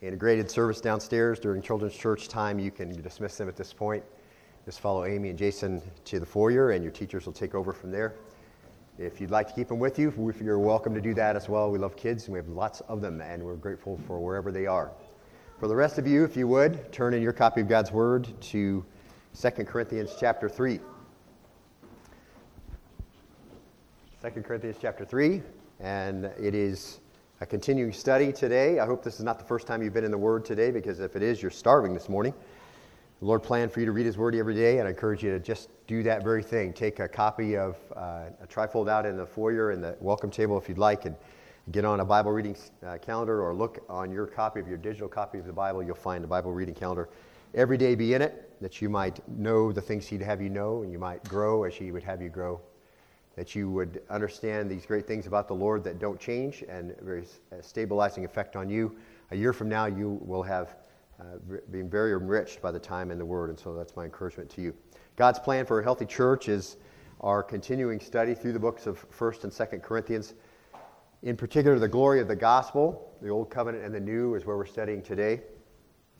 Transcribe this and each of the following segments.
integrated service downstairs during children's church time. You can dismiss them at this point. Just follow Amy and Jason to the foyer, and your teachers will take over from there. If you'd like to keep them with you, you're welcome to do that as well. We love kids, and we have lots of them, and we're grateful for wherever they are. For the rest of you, if you would, turn in your copy of God's Word to 2 Corinthians chapter 3. 2 Corinthians chapter 3, and it is a continuing study today. I hope this is not the first time you've been in the Word today, because if it is, you're starving this morning. The Lord planned for you to read His Word every day, and I encourage you to just do that very thing. Take a copy of uh, a trifold out in the foyer and the welcome table if you'd like, and get on a Bible reading uh, calendar or look on your copy of your digital copy of the Bible. You'll find a Bible reading calendar. Every day be in it, that you might know the things He'd have you know, and you might grow as He would have you grow. That you would understand these great things about the Lord that don't change and very stabilizing effect on you. A year from now, you will have uh, being very enriched by the time in the Word, and so that's my encouragement to you. God's plan for a healthy church is our continuing study through the books of 1st and 2nd Corinthians. In particular, the glory of the gospel, the Old Covenant and the New, is where we're studying today.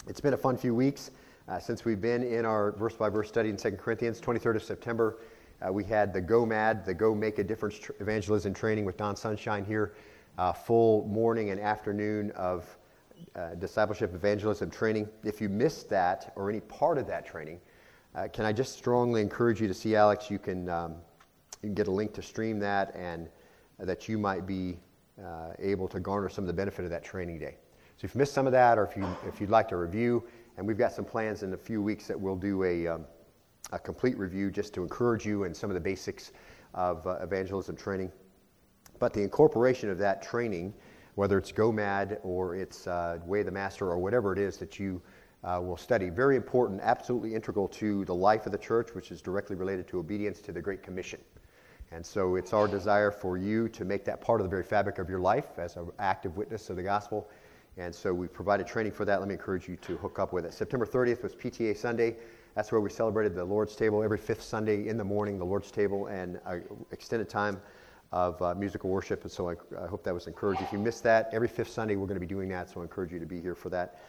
It's been a fun few weeks uh, since we've been in our verse by verse study in 2 Corinthians. 23rd of September, uh, we had the Go Mad, the Go Make a Difference tr- evangelism training with Don Sunshine here. Uh, full morning and afternoon of uh, discipleship evangelism training. If you missed that or any part of that training, uh, can I just strongly encourage you to see Alex? You can, um, you can get a link to stream that and that you might be uh, able to garner some of the benefit of that training day. So if you missed some of that or if, you, if you'd like to review, and we've got some plans in a few weeks that we'll do a, um, a complete review just to encourage you in some of the basics of uh, evangelism training. But the incorporation of that training whether it's GOMAD or it's uh, Way of the Master or whatever it is that you uh, will study. Very important, absolutely integral to the life of the church, which is directly related to obedience to the Great Commission. And so it's our desire for you to make that part of the very fabric of your life as an active witness of the gospel. And so we've provided training for that. Let me encourage you to hook up with it. September 30th was PTA Sunday. That's where we celebrated the Lord's table every fifth Sunday in the morning, the Lord's table, and uh, extended time of uh, musical worship. And so I, I, hope that was encouraging. If you missed that, every fifth Sunday we're going to be doing that, so I encourage you to be here for that.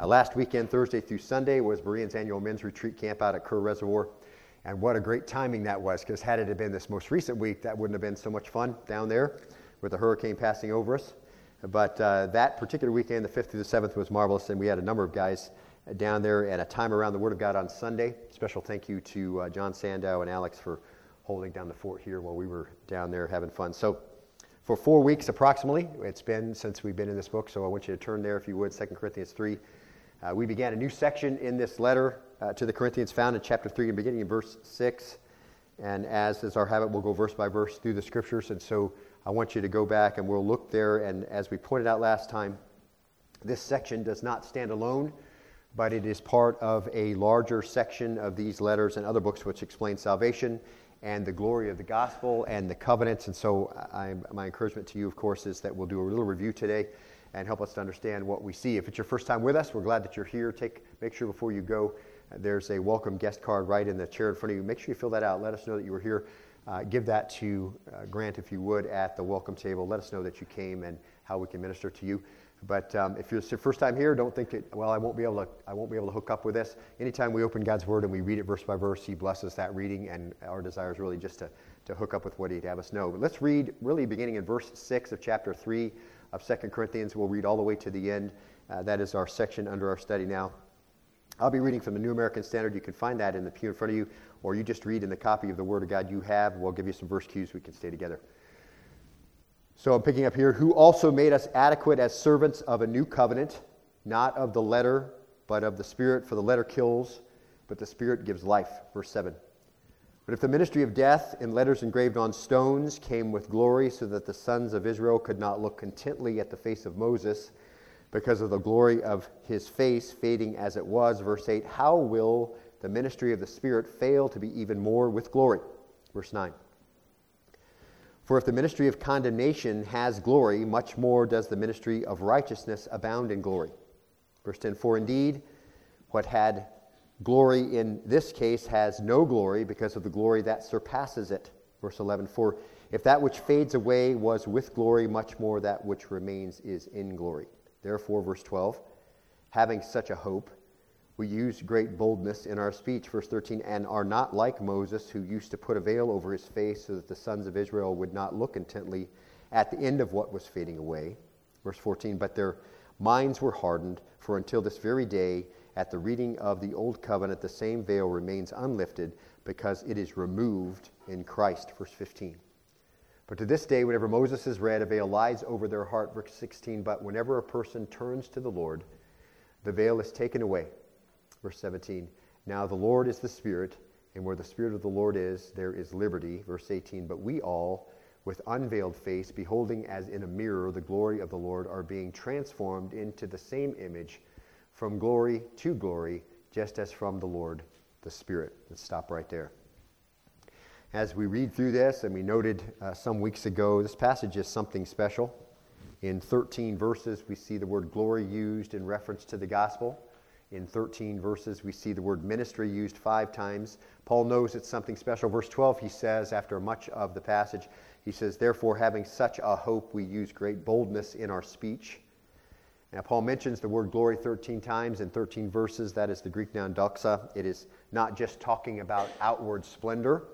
Uh, last weekend, Thursday through Sunday, was Bereans annual men's retreat camp out at Kerr Reservoir. And what a great timing that was, because had it been this most recent week, that wouldn't have been so much fun down there with the hurricane passing over us. But uh, that particular weekend, the 5th through the 7th, was marvelous, and we had a number of guys down there and a time around the Word of God on Sunday. Special thank you to uh, John Sandow and Alex for holding down the fort here while we were down there having fun. So, for four weeks approximately, it's been since we've been in this book, so I want you to turn there, if you would, 2 Corinthians 3. Uh, we began a new section in this letter uh, to the Corinthians found in chapter 3 and beginning in verse 6. And as is our habit, we'll go verse by verse through the scriptures. And so I want you to go back and we'll look there. And as we pointed out last time, this section does not stand alone, but it is part of a larger section of these letters and other books which explain salvation and the glory of the gospel and the covenants. And so, I, my encouragement to you, of course, is that we'll do a little review today and help us to understand what we see. If it's your first time with us, we're glad that you're here. Take, make sure before you go, there's a welcome guest card right in the chair in front of you. Make sure you fill that out. Let us know that you were here. Uh, give that to uh, Grant, if you would, at the welcome table. Let us know that you came and how we can minister to you. But um, if it's your first time here, don't think it, well, I won't be able to, I won't be able to hook up with this. Anytime we open God's Word and we read it verse by verse, He blesses that reading, and our desire is really just to, to hook up with what He'd have us know. But let's read, really beginning in verse 6 of chapter 3 of 2 Corinthians. We'll read all the way to the end. Uh, that is our section under our study now. I'll be reading from the New American Standard. You can find that in the pew in front of you, or you just read in the copy of the Word of God you have. We'll give you some verse cues. We can stay together. So I'm picking up here, who also made us adequate as servants of a new covenant, not of the letter, but of the Spirit, for the letter kills, but the Spirit gives life. Verse 7. But if the ministry of death in letters engraved on stones came with glory, so that the sons of Israel could not look contently at the face of Moses because of the glory of his face fading as it was, verse 8, how will the ministry of the Spirit fail to be even more with glory? Verse 9. For if the ministry of condemnation has glory, much more does the ministry of righteousness abound in glory. Verse 10 For indeed, what had glory in this case has no glory because of the glory that surpasses it. Verse 11 For if that which fades away was with glory, much more that which remains is in glory. Therefore, verse 12 having such a hope, we use great boldness in our speech. Verse 13, and are not like Moses, who used to put a veil over his face so that the sons of Israel would not look intently at the end of what was fading away. Verse 14, but their minds were hardened, for until this very day, at the reading of the Old Covenant, the same veil remains unlifted because it is removed in Christ. Verse 15. But to this day, whenever Moses is read, a veil lies over their heart. Verse 16. But whenever a person turns to the Lord, the veil is taken away. Verse 17. Now the Lord is the Spirit, and where the Spirit of the Lord is, there is liberty. Verse 18. But we all, with unveiled face, beholding as in a mirror the glory of the Lord, are being transformed into the same image from glory to glory, just as from the Lord the Spirit. Let's stop right there. As we read through this, and we noted uh, some weeks ago, this passage is something special. In 13 verses, we see the word glory used in reference to the gospel. In 13 verses, we see the word ministry used five times. Paul knows it's something special. Verse 12, he says, after much of the passage, he says, Therefore, having such a hope, we use great boldness in our speech. Now, Paul mentions the word glory 13 times in 13 verses. That is the Greek noun doxa. It is not just talking about outward splendor,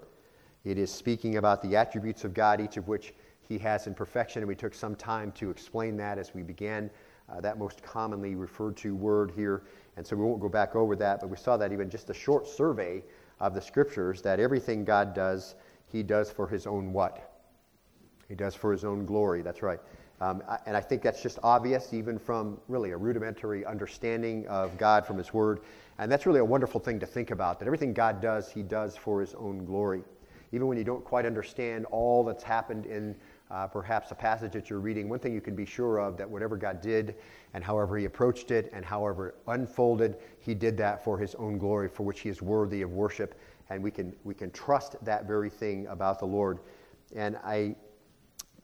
it is speaking about the attributes of God, each of which he has in perfection. And we took some time to explain that as we began uh, that most commonly referred to word here. And so we won't go back over that, but we saw that even just a short survey of the scriptures that everything God does, he does for his own what? He does for his own glory. That's right. Um, and I think that's just obvious, even from really a rudimentary understanding of God from His Word. And that's really a wonderful thing to think about that everything God does, He does for His own glory. Even when you don't quite understand all that's happened in uh, perhaps a passage that you're reading, one thing you can be sure of that whatever God did and however He approached it and however it unfolded, He did that for His own glory, for which He is worthy of worship. And we can, we can trust that very thing about the Lord. And I,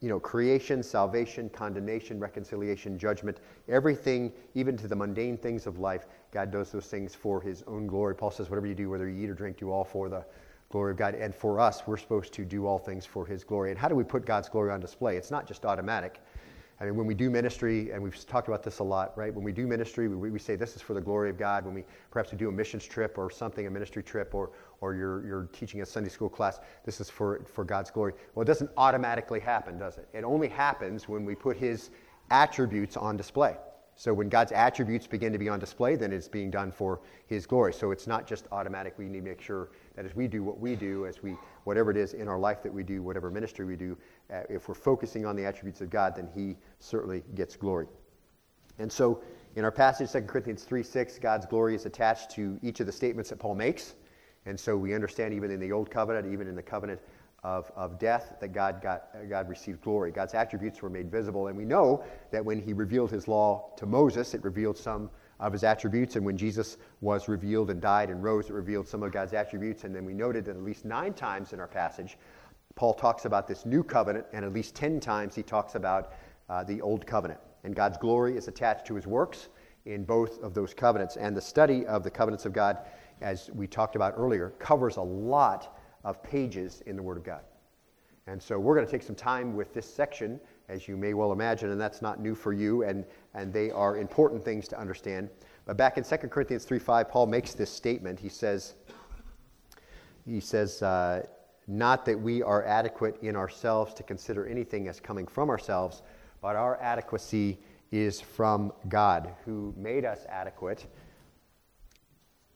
you know, creation, salvation, condemnation, reconciliation, judgment, everything, even to the mundane things of life, God does those things for His own glory. Paul says, whatever you do, whether you eat or drink, do all for the glory of God. And for us, we're supposed to do all things for His glory. And how do we put God's glory on display? It's not just automatic. I mean, when we do ministry, and we've talked about this a lot, right? When we do ministry, we, we say this is for the glory of God. When we perhaps we do a missions trip or something, a ministry trip, or, or you're, you're teaching a Sunday school class, this is for, for God's glory. Well, it doesn't automatically happen, does it? It only happens when we put His attributes on display. So when God's attributes begin to be on display, then it's being done for His glory. So it's not just automatic. We need to make sure that as we do what we do, as we whatever it is in our life that we do, whatever ministry we do, uh, if we're focusing on the attributes of God, then He certainly gets glory. And so in our passage, 2 Corinthians 3 6, God's glory is attached to each of the statements that Paul makes. And so we understand even in the Old Covenant, even in the covenant of, of death, that God, got, God received glory. God's attributes were made visible. And we know that when he revealed his law to Moses, it revealed some of his attributes. And when Jesus was revealed and died and rose, it revealed some of God's attributes. And then we noted that at least nine times in our passage, Paul talks about this new covenant, and at least 10 times he talks about uh, the old covenant. And God's glory is attached to his works in both of those covenants. And the study of the covenants of God, as we talked about earlier, covers a lot of pages in the Word of God. And so we're going to take some time with this section, as you may well imagine, and that's not new for you, and, and they are important things to understand. But back in 2 Corinthians 3 5, Paul makes this statement. He says, he says uh, Not that we are adequate in ourselves to consider anything as coming from ourselves, but our adequacy is from God, who made us adequate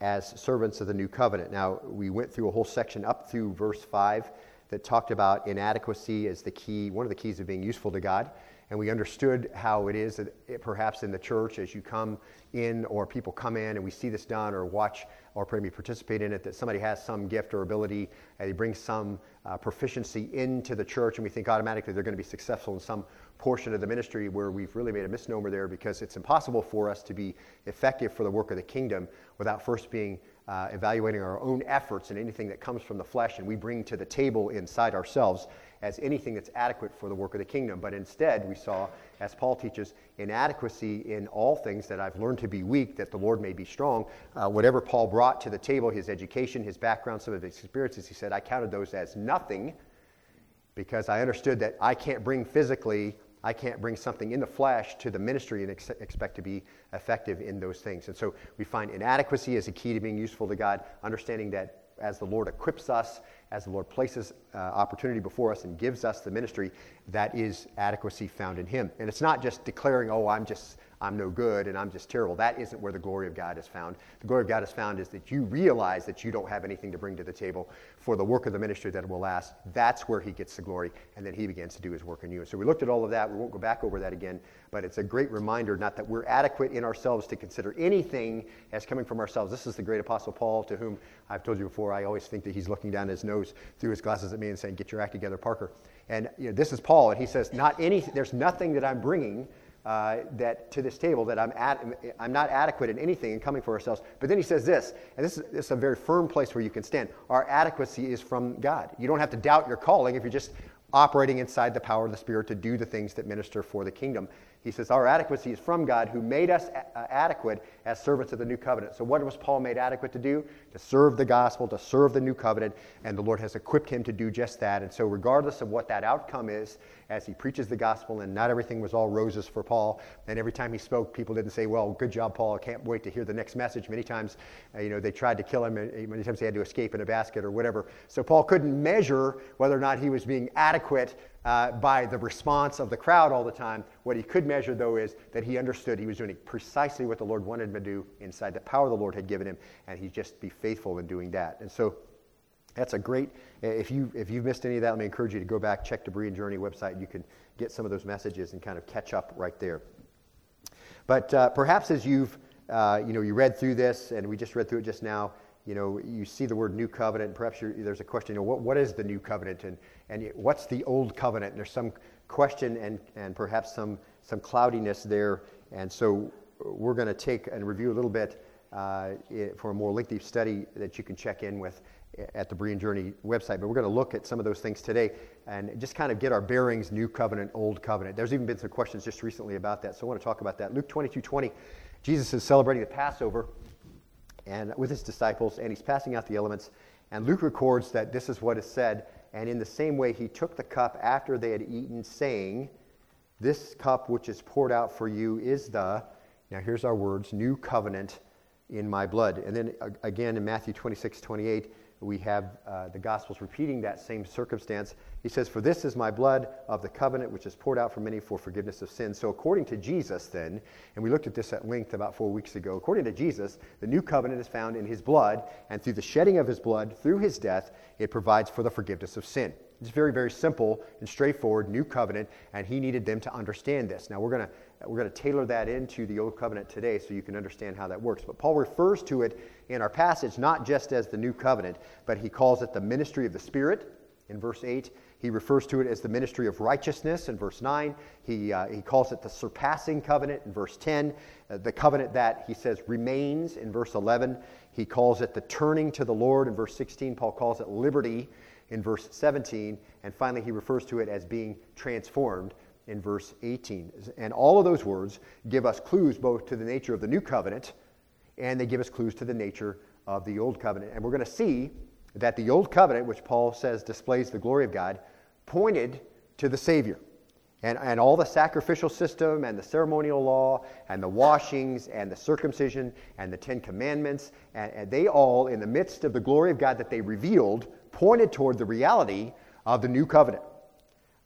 as servants of the new covenant. Now, we went through a whole section up through verse 5 that talked about inadequacy as the key, one of the keys of being useful to God. And we understood how it is that it, perhaps in the church, as you come in or people come in and we see this done or watch or maybe participate in it, that somebody has some gift or ability and they bring some uh, proficiency into the church and we think automatically they're going to be successful in some portion of the ministry where we've really made a misnomer there because it's impossible for us to be effective for the work of the kingdom without first being uh, evaluating our own efforts and anything that comes from the flesh and we bring to the table inside ourselves as anything that's adequate for the work of the kingdom. But instead, we saw, as Paul teaches, inadequacy in all things that I've learned to be weak, that the Lord may be strong. Uh, whatever Paul brought to the table, his education, his background, some of his experiences, he said, I counted those as nothing because I understood that I can't bring physically I can't bring something in the flesh to the ministry and ex- expect to be effective in those things. And so we find inadequacy as a key to being useful to God, understanding that as the Lord equips us, as the Lord places uh, opportunity before us and gives us the ministry, that is adequacy found in Him. And it's not just declaring, oh, I'm just I'm no good and I'm just terrible. That isn't where the glory of God is found. The glory of God is found is that you realize that you don't have anything to bring to the table for the work of the ministry that will last. That's where he gets the glory, and then he begins to do his work in you. And so we looked at all of that. We won't go back over that again, but it's a great reminder not that we're adequate in ourselves to consider anything as coming from ourselves. This is the great apostle Paul, to whom I've told you before, I always think that he's looking down his nose through his glasses at me and saying, Get your act together, Parker. And you know, this is Paul, and he says, Not any, there's nothing that I'm bringing uh, that to this table that I'm, at, I'm not adequate in anything in coming for ourselves. But then he says this, and this is, this is a very firm place where you can stand. Our adequacy is from God. You don't have to doubt your calling if you're just operating inside the power of the Spirit to do the things that minister for the kingdom. He says, Our adequacy is from God who made us a- uh, adequate as servants of the new covenant. So, what was Paul made adequate to do? To serve the gospel, to serve the new covenant, and the Lord has equipped him to do just that. And so, regardless of what that outcome is, as he preaches the gospel, and not everything was all roses for Paul, and every time he spoke, people didn't say, Well, good job, Paul, I can't wait to hear the next message. Many times, uh, you know, they tried to kill him, and many times he had to escape in a basket or whatever. So, Paul couldn't measure whether or not he was being adequate uh, by the response of the crowd all the time. What he could measure, though, is that he understood he was doing precisely what the Lord wanted him to do inside the power the Lord had given him, and he'd just be faithful in doing that. And so that's a great, if, you, if you've missed any of that, let me encourage you to go back, check the Berean Journey website. You can get some of those messages and kind of catch up right there. But uh, perhaps as you've, uh, you know, you read through this, and we just read through it just now, you know, you see the word new covenant, and perhaps there's a question, you know, what, what is the new covenant and, and what's the old covenant? And there's some question and, and perhaps some, some cloudiness there. And so we're going to take and review a little bit uh, for a more lengthy study that you can check in with at the Berean Journey website. But we're going to look at some of those things today and just kind of get our bearings, new covenant, old covenant. There's even been some questions just recently about that. So I want to talk about that. Luke 22 20, Jesus is celebrating the Passover and with his disciples, and he's passing out the elements. And Luke records that this is what is said. And in the same way, he took the cup after they had eaten, saying, This cup which is poured out for you is the, now here's our words, new covenant in my blood. And then again in Matthew 26, 28, we have uh, the Gospels repeating that same circumstance. He says, For this is my blood of the covenant, which is poured out for many for forgiveness of sins. So, according to Jesus, then, and we looked at this at length about four weeks ago, according to Jesus, the new covenant is found in his blood, and through the shedding of his blood, through his death, it provides for the forgiveness of sin. It's very, very simple and straightforward, new covenant, and he needed them to understand this. Now, we're going to we're going to tailor that into the Old Covenant today so you can understand how that works. But Paul refers to it in our passage not just as the New Covenant, but he calls it the ministry of the Spirit in verse 8. He refers to it as the ministry of righteousness in verse 9. He, uh, he calls it the surpassing covenant in verse 10. Uh, the covenant that, he says, remains in verse 11. He calls it the turning to the Lord in verse 16. Paul calls it liberty in verse 17. And finally, he refers to it as being transformed in verse 18. And all of those words give us clues both to the nature of the new covenant and they give us clues to the nature of the old covenant. And we're going to see that the old covenant, which Paul says displays the glory of God, pointed to the Savior. And, and all the sacrificial system and the ceremonial law and the washings and the circumcision and the Ten Commandments, and, and they all, in the midst of the glory of God that they revealed, pointed toward the reality of the new covenant.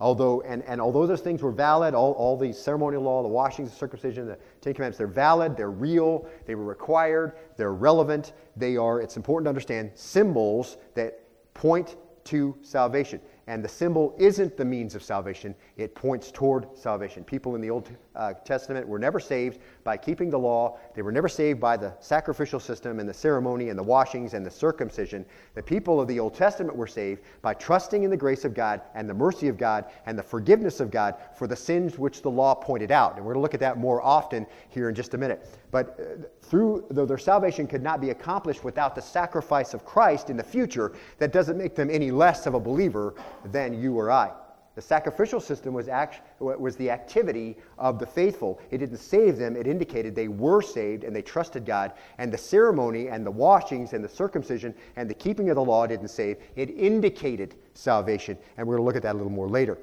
Although, and, and although those things were valid, all, all the ceremonial law, the washings, the circumcision, the Ten Commandments, they're valid, they're real, they were required, they're relevant, they are, it's important to understand, symbols that point to salvation. And the symbol isn't the means of salvation, it points toward salvation. People in the Old uh, Testament were never saved by keeping the law, they were never saved by the sacrificial system and the ceremony and the washings and the circumcision. The people of the Old Testament were saved by trusting in the grace of God and the mercy of God and the forgiveness of God for the sins which the law pointed out. And we're going to look at that more often here in just a minute. But uh, through, though their salvation could not be accomplished without the sacrifice of Christ in the future, that doesn't make them any less of a believer than you or I. The sacrificial system was, act, was the activity of the faithful. It didn't save them, it indicated they were saved and they trusted God. And the ceremony and the washings and the circumcision and the keeping of the law didn't save, it indicated salvation. And we're going to look at that a little more later.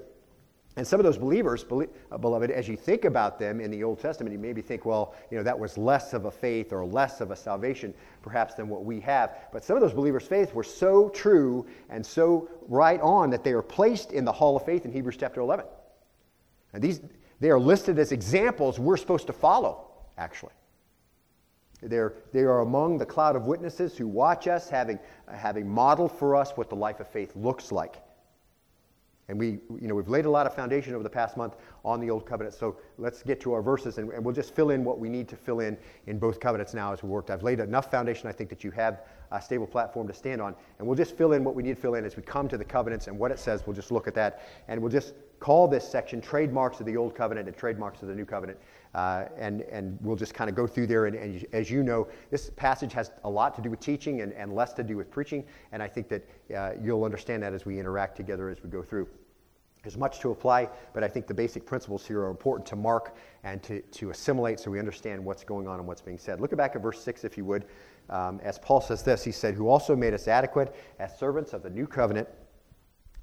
And some of those believers, uh, beloved, as you think about them in the Old Testament, you maybe think, well, you know, that was less of a faith or less of a salvation, perhaps, than what we have. But some of those believers' faith were so true and so right on that they are placed in the Hall of Faith in Hebrews chapter 11. And these, they are listed as examples we're supposed to follow, actually. They're, they are among the cloud of witnesses who watch us, having, having modeled for us what the life of faith looks like. And we, you know, we've laid a lot of foundation over the past month on the Old Covenant. So let's get to our verses, and, and, we'll just fill in what we need to fill in in both covenants now as we worked. I've laid enough foundation, I think, that you have a stable platform to stand on. And we'll just fill in what we need to fill in as we come to the covenants and what it says. We'll just look at that, and we'll just call this section trademarks of the Old Covenant and trademarks of the New Covenant. Uh, and, and we'll just kind of go through there. And, and, as you know, this passage has a lot to do with teaching and, and less to do with preaching. And I think that uh, you'll understand that as we interact together as we go through. There's much to apply, but I think the basic principles here are important to mark and to, to assimilate so we understand what's going on and what's being said. Look back at verse 6, if you would. Um, as Paul says this, he said, Who also made us adequate as servants of the new covenant,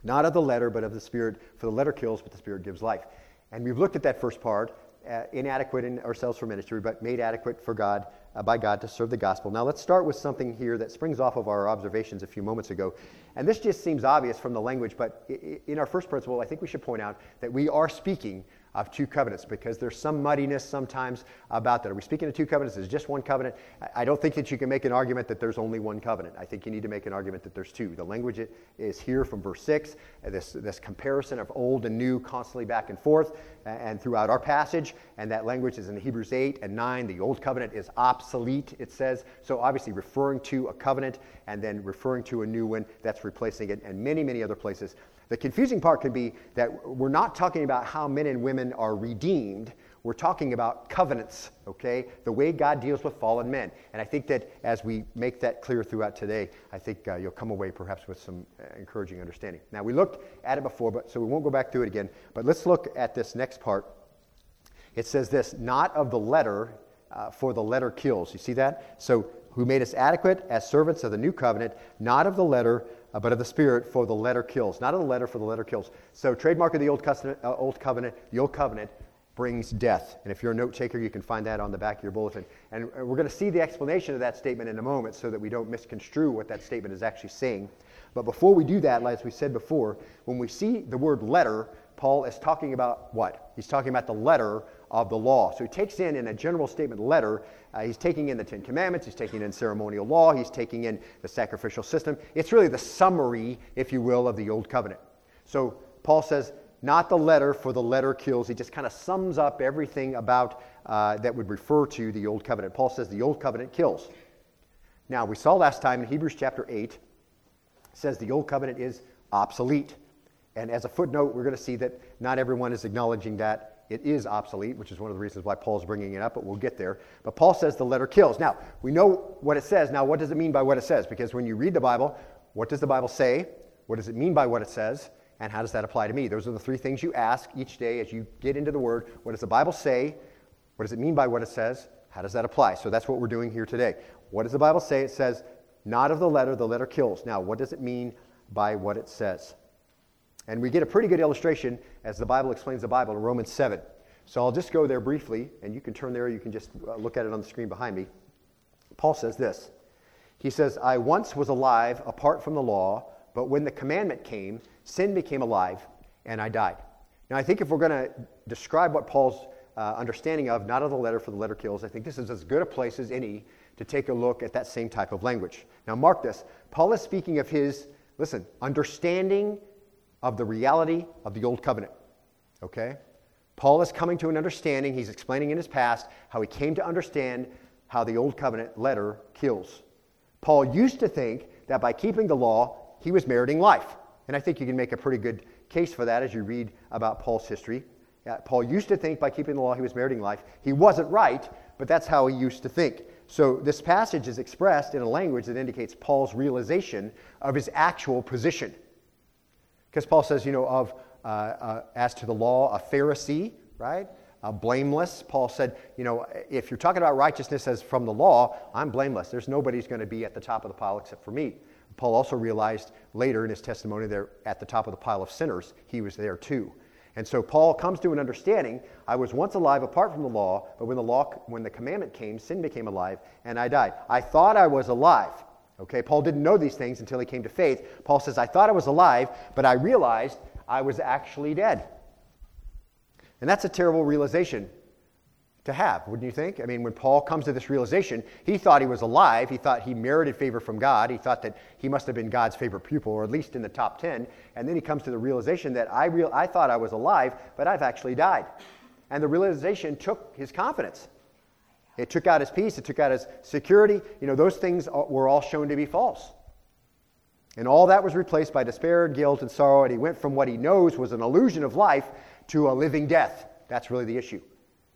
not of the letter, but of the Spirit. For the letter kills, but the Spirit gives life. And we've looked at that first part uh, inadequate in ourselves for ministry, but made adequate for God uh, by God to serve the gospel. Now let's start with something here that springs off of our observations a few moments ago. And this just seems obvious from the language, but in our first principle, I think we should point out that we are speaking of two covenants because there's some muddiness sometimes about that. Are we speaking of two covenants? Is just one covenant? I don't think that you can make an argument that there's only one covenant. I think you need to make an argument that there's two. The language is here from verse 6, uh, this, this comparison of old and new constantly back and forth and throughout our passage. And that language is in Hebrews 8 and 9. The old covenant is obsolete, it says. So obviously referring to a covenant and then referring to a new one that's replacing it, and many, many other places the confusing part can be that we're not talking about how men and women are redeemed. We're talking about covenants, okay? The way God deals with fallen men. And I think that as we make that clear throughout today, I think uh, you'll come away perhaps with some uh, encouraging understanding. Now, we looked at it before, but so we won't go back through it again. But let's look at this next part. It says this not of the letter, uh, for the letter kills. You see that? So, who made us adequate as servants of the new covenant, not of the letter, uh, but of the Spirit, for the letter kills. Not of the letter, for the letter kills. So, trademark of the Old, Covenant, uh, Old Covenant, the Old Covenant brings death. And if you're a note taker, you can find that on the back of your bulletin. And we're going to see the explanation of that statement in a moment so that we don't misconstrue what that statement is actually saying. But before we do that, as we said before, when we see the word letter, Paul is talking about what? He's talking about the letter of the law. So he takes in, in a general statement letter, uh, he's taking in the Ten Commandments, he's taking in ceremonial law, he's taking in the sacrificial system. It's really the summary, if you will, of the Old Covenant. So Paul says, not the letter, for the letter kills. He just kind of sums up everything about uh, that would refer to the Old Covenant. Paul says the Old Covenant kills. Now, we saw last time in Hebrews chapter 8, says the Old Covenant is obsolete. And as a footnote, we're going to see that not everyone is acknowledging that it is obsolete, which is one of the reasons why Paul's bringing it up, but we'll get there. But Paul says the letter kills. Now, we know what it says. Now, what does it mean by what it says? Because when you read the Bible, what does the Bible say? What does it mean by what it says? And how does that apply to me? Those are the three things you ask each day as you get into the Word. What does the Bible say? What does it mean by what it says? How does that apply? So that's what we're doing here today. What does the Bible say? It says, not of the letter, the letter kills. Now, what does it mean by what it says? And we get a pretty good illustration as the Bible explains the Bible in Romans 7. So I'll just go there briefly, and you can turn there, you can just uh, look at it on the screen behind me. Paul says this He says, I once was alive apart from the law, but when the commandment came, sin became alive, and I died. Now, I think if we're going to describe what Paul's uh, understanding of, not of the letter for the letter kills, I think this is as good a place as any to take a look at that same type of language. Now, mark this. Paul is speaking of his, listen, understanding of the reality of the Old Covenant. Okay? Paul is coming to an understanding. He's explaining in his past how he came to understand how the Old Covenant letter kills. Paul used to think that by keeping the law, he was meriting life. And I think you can make a pretty good case for that as you read about Paul's history. Paul used to think by keeping the law, he was meriting life. He wasn't right, but that's how he used to think. So this passage is expressed in a language that indicates Paul's realization of his actual position. Because Paul says, you know, of uh, uh, as to the law, a Pharisee, right? Uh, blameless. Paul said, you know, if you're talking about righteousness as from the law, I'm blameless. There's nobody's going to be at the top of the pile except for me. Paul also realized later in his testimony that at the top of the pile of sinners, he was there too. And so Paul comes to an understanding I was once alive apart from the law, but when the law when the commandment came, sin became alive and I died. I thought I was alive. Okay, Paul didn't know these things until he came to faith. Paul says, I thought I was alive, but I realized I was actually dead. And that's a terrible realization to have, wouldn't you think? I mean, when Paul comes to this realization, he thought he was alive. He thought he merited favor from God. He thought that he must have been God's favorite pupil, or at least in the top 10. And then he comes to the realization that I, real, I thought I was alive, but I've actually died. And the realization took his confidence. It took out his peace. It took out his security. You know, those things were all shown to be false. And all that was replaced by despair, guilt, and sorrow. And he went from what he knows was an illusion of life to a living death. That's really the issue.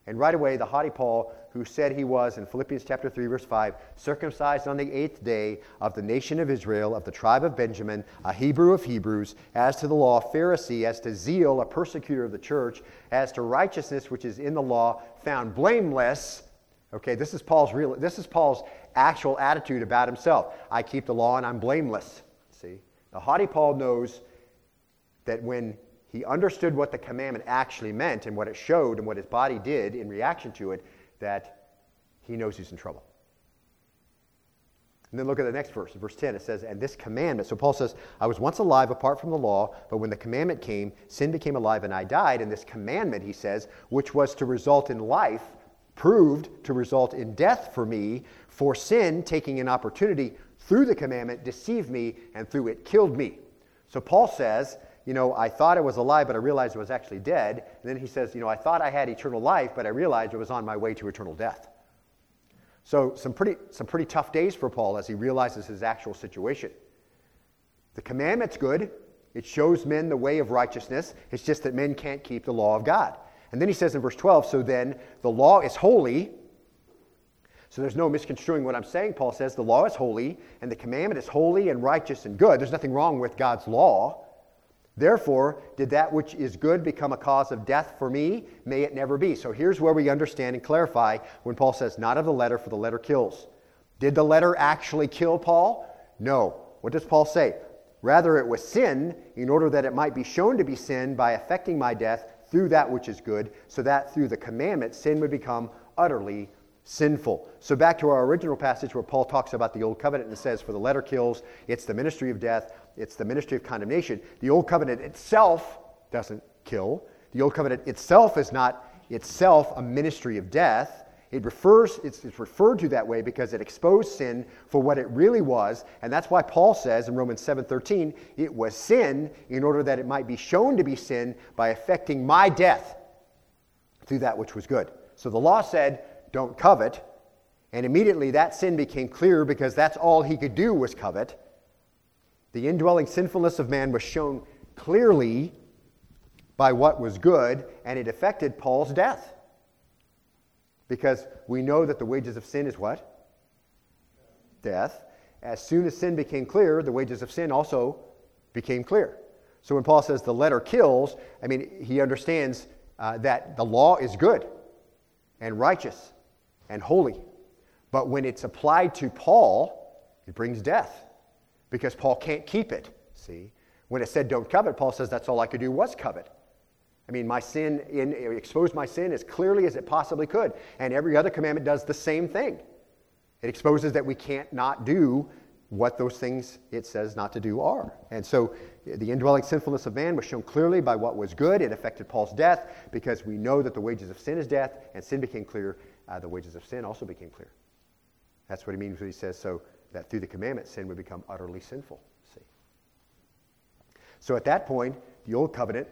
And right away, the haughty Paul, who said he was, in Philippians chapter 3, verse 5, circumcised on the eighth day of the nation of Israel, of the tribe of Benjamin, a Hebrew of Hebrews, as to the law, Pharisee, as to zeal, a persecutor of the church, as to righteousness which is in the law, found blameless. Okay, this is Paul's real this is Paul's actual attitude about himself. I keep the law and I'm blameless. See? The haughty Paul knows that when he understood what the commandment actually meant and what it showed and what his body did in reaction to it, that he knows he's in trouble. And then look at the next verse, verse 10. It says, And this commandment, so Paul says, I was once alive apart from the law, but when the commandment came, sin became alive and I died. And this commandment, he says, which was to result in life, proved to result in death for me, for sin, taking an opportunity through the commandment, deceived me, and through it killed me. So Paul says you know, I thought I was alive, but I realized I was actually dead. And then he says, you know, I thought I had eternal life, but I realized I was on my way to eternal death. So, some pretty, some pretty tough days for Paul as he realizes his actual situation. The commandment's good, it shows men the way of righteousness. It's just that men can't keep the law of God. And then he says in verse 12, so then the law is holy. So there's no misconstruing what I'm saying. Paul says the law is holy, and the commandment is holy and righteous and good. There's nothing wrong with God's law. Therefore, did that which is good become a cause of death for me? May it never be. So here's where we understand and clarify when Paul says, Not of the letter, for the letter kills. Did the letter actually kill Paul? No. What does Paul say? Rather, it was sin, in order that it might be shown to be sin by affecting my death through that which is good, so that through the commandment sin would become utterly sinful. So, back to our original passage where Paul talks about the old covenant and says, For the letter kills, it's the ministry of death, it's the ministry of condemnation. The old covenant itself doesn't kill. The old covenant itself is not itself a ministry of death. It refers, it's, it's, referred to that way because it exposed sin for what it really was. And that's why Paul says in Romans 7:13, it was sin in order that it might be shown to be sin by affecting my death through that which was good. So the law said, don't covet. And immediately that sin became clear because that's all he could do was covet. The indwelling sinfulness of man was shown clearly by what was good, and it affected Paul's death. Because we know that the wages of sin is what? Death. As soon as sin became clear, the wages of sin also became clear. So when Paul says the letter kills, I mean, he understands uh, that the law is good and righteous and holy. But when it's applied to Paul, it brings death because Paul can't keep it. See? When it said don't covet, Paul says that's all I could do was covet. I mean, my sin in, exposed my sin as clearly as it possibly could. And every other commandment does the same thing. It exposes that we can't not do what those things it says not to do are. And so the indwelling sinfulness of man was shown clearly by what was good. It affected Paul's death because we know that the wages of sin is death, and sin became clear uh, the wages of sin also became clear. That's what he means when he says so that through the commandment sin would become utterly sinful. See? So at that point, the old covenant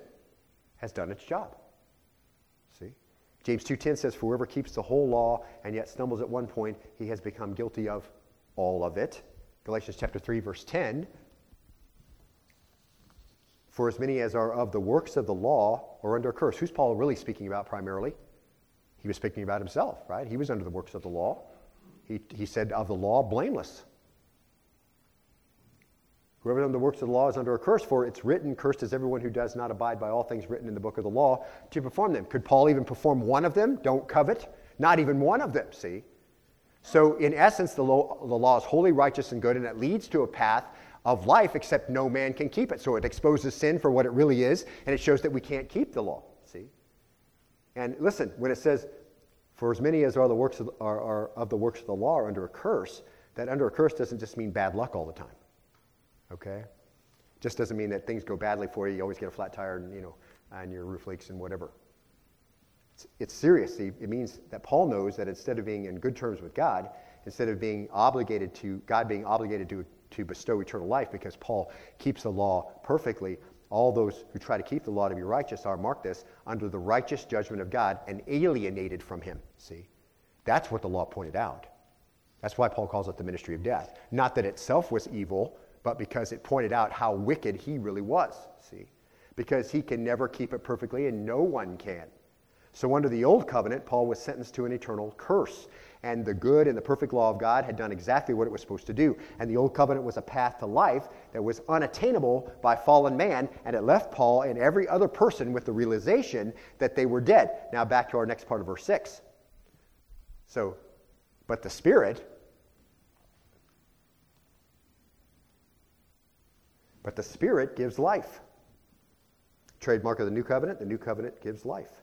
has done its job. See? James 2:10 says, "For whoever keeps the whole law and yet stumbles at one point, he has become guilty of all of it." Galatians chapter 3 verse 10 For as many as are of the works of the law are under a curse. Who's Paul really speaking about primarily? He was speaking about himself, right? He was under the works of the law. He, he said, of the law, blameless. Whoever under the works of the law is under a curse, for it's written, Cursed is everyone who does not abide by all things written in the book of the law to perform them. Could Paul even perform one of them? Don't covet. Not even one of them, see? So, in essence, the law, the law is holy, righteous, and good, and it leads to a path of life, except no man can keep it. So it exposes sin for what it really is, and it shows that we can't keep the law. See? And listen, when it says, for as many as are the works of, are, are of the works of the law are under a curse, that under a curse doesn't just mean bad luck all the time. Okay? Just doesn't mean that things go badly for you. You always get a flat tire and, you know, and your roof leaks and whatever. It's, it's serious. It means that Paul knows that instead of being in good terms with God, instead of being obligated to, God being obligated to, to bestow eternal life because Paul keeps the law perfectly, all those who try to keep the law to be righteous are, mark this, under the righteous judgment of God and alienated from him. See? That's what the law pointed out. That's why Paul calls it the ministry of death. Not that itself was evil, but because it pointed out how wicked he really was. See? Because he can never keep it perfectly, and no one can. So, under the old covenant, Paul was sentenced to an eternal curse. And the good and the perfect law of God had done exactly what it was supposed to do. And the old covenant was a path to life that was unattainable by fallen man, and it left Paul and every other person with the realization that they were dead. Now, back to our next part of verse 6. So, but the Spirit, but the Spirit gives life. Trademark of the new covenant, the new covenant gives life.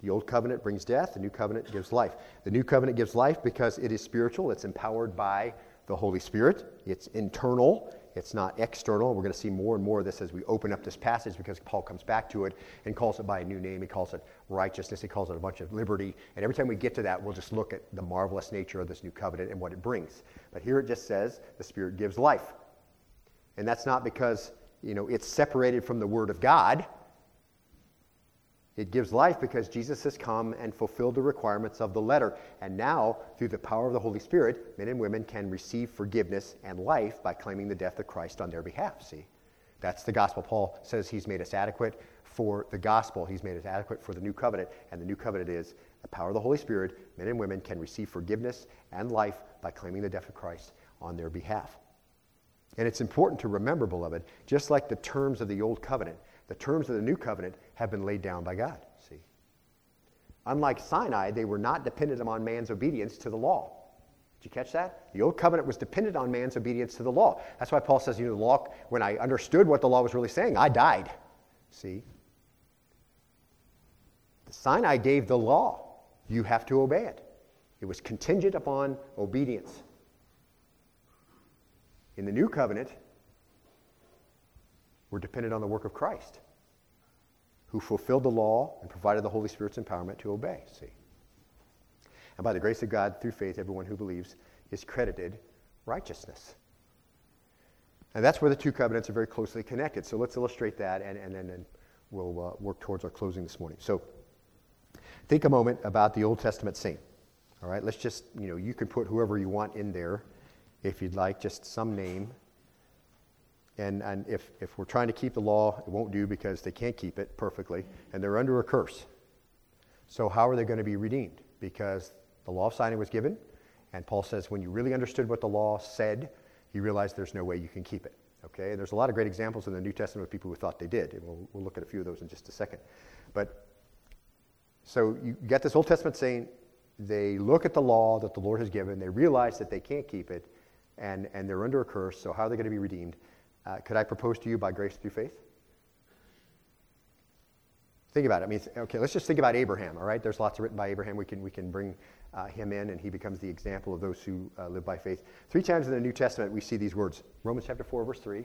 The old covenant brings death, the new covenant gives life. The new covenant gives life because it is spiritual, it's empowered by the Holy Spirit, it's internal, it's not external. We're going to see more and more of this as we open up this passage because Paul comes back to it and calls it by a new name. He calls it righteousness, he calls it a bunch of liberty. And every time we get to that, we'll just look at the marvelous nature of this new covenant and what it brings. But here it just says the Spirit gives life. And that's not because, you know, it's separated from the Word of God. It gives life because Jesus has come and fulfilled the requirements of the letter. And now, through the power of the Holy Spirit, men and women can receive forgiveness and life by claiming the death of Christ on their behalf. See? That's the gospel. Paul says he's made us adequate for the gospel. He's made us adequate for the new covenant. And the new covenant is the power of the Holy Spirit. Men and women can receive forgiveness and life by claiming the death of Christ on their behalf. And it's important to remember, beloved, just like the terms of the old covenant, the terms of the new covenant have been laid down by God. See? Unlike Sinai, they were not dependent on man's obedience to the law. Did you catch that? The old covenant was dependent on man's obedience to the law. That's why Paul says, you know, the law, when I understood what the law was really saying, I died. See? The Sinai gave the law. You have to obey it. It was contingent upon obedience. In the new covenant, we're dependent on the work of Christ, who fulfilled the law and provided the Holy Spirit's empowerment to obey. See? And by the grace of God, through faith, everyone who believes is credited righteousness. And that's where the two covenants are very closely connected. So let's illustrate that, and, and, and, and we'll uh, work towards our closing this morning. So think a moment about the Old Testament saint. All right, let's just, you know, you can put whoever you want in there if you'd like, just some name. And, and if, if we're trying to keep the law, it won't do because they can't keep it perfectly, and they're under a curse. So, how are they going to be redeemed? Because the law of Sinai was given, and Paul says when you really understood what the law said, you realize there's no way you can keep it. Okay? And there's a lot of great examples in the New Testament of people who thought they did, and we'll, we'll look at a few of those in just a second. But so you get this Old Testament saying they look at the law that the Lord has given, they realize that they can't keep it, and, and they're under a curse, so how are they going to be redeemed? Uh, could I propose to you by grace through faith? Think about it. I mean, okay, let's just think about Abraham, all right? There's lots written by Abraham. We can, we can bring uh, him in, and he becomes the example of those who uh, live by faith. Three times in the New Testament, we see these words Romans chapter 4, verse 3.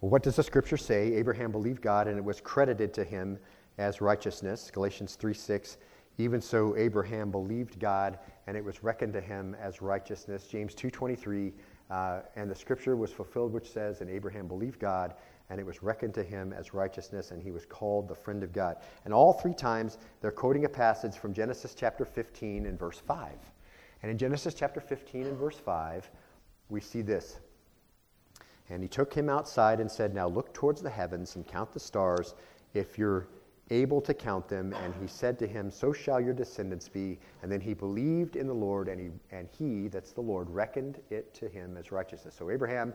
Well, what does the scripture say? Abraham believed God, and it was credited to him as righteousness. Galatians 3 6. Even so, Abraham believed God, and it was reckoned to him as righteousness. James 2.23, uh, and the scripture was fulfilled which says, and Abraham believed God, and it was reckoned to him as righteousness, and he was called the friend of God. And all three times, they're quoting a passage from Genesis chapter 15 and verse 5. And in Genesis chapter 15 and verse 5, we see this. And he took him outside and said, Now look towards the heavens and count the stars, if you're able to count them. And he said to him, So shall your descendants be. And then he believed in the Lord, and he, and he, that's the Lord, reckoned it to him as righteousness. So Abraham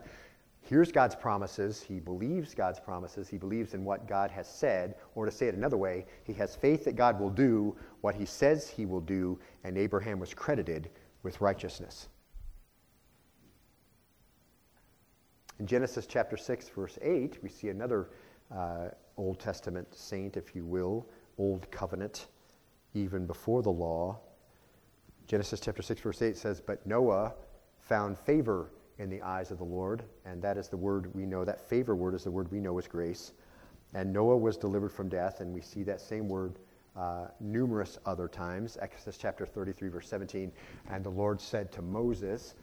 hears God's promises. He believes God's promises. He believes in what God has said. Or to say it another way, he has faith that God will do what he says he will do. And Abraham was credited with righteousness. In Genesis chapter 6, verse 8, we see another uh, Old Testament saint, if you will, Old Covenant, even before the law. Genesis chapter 6, verse 8 says, But Noah found favor in the eyes of the Lord, and that is the word we know. That favor word is the word we know as grace. And Noah was delivered from death, and we see that same word uh, numerous other times. Exodus chapter 33, verse 17. And the Lord said to Moses,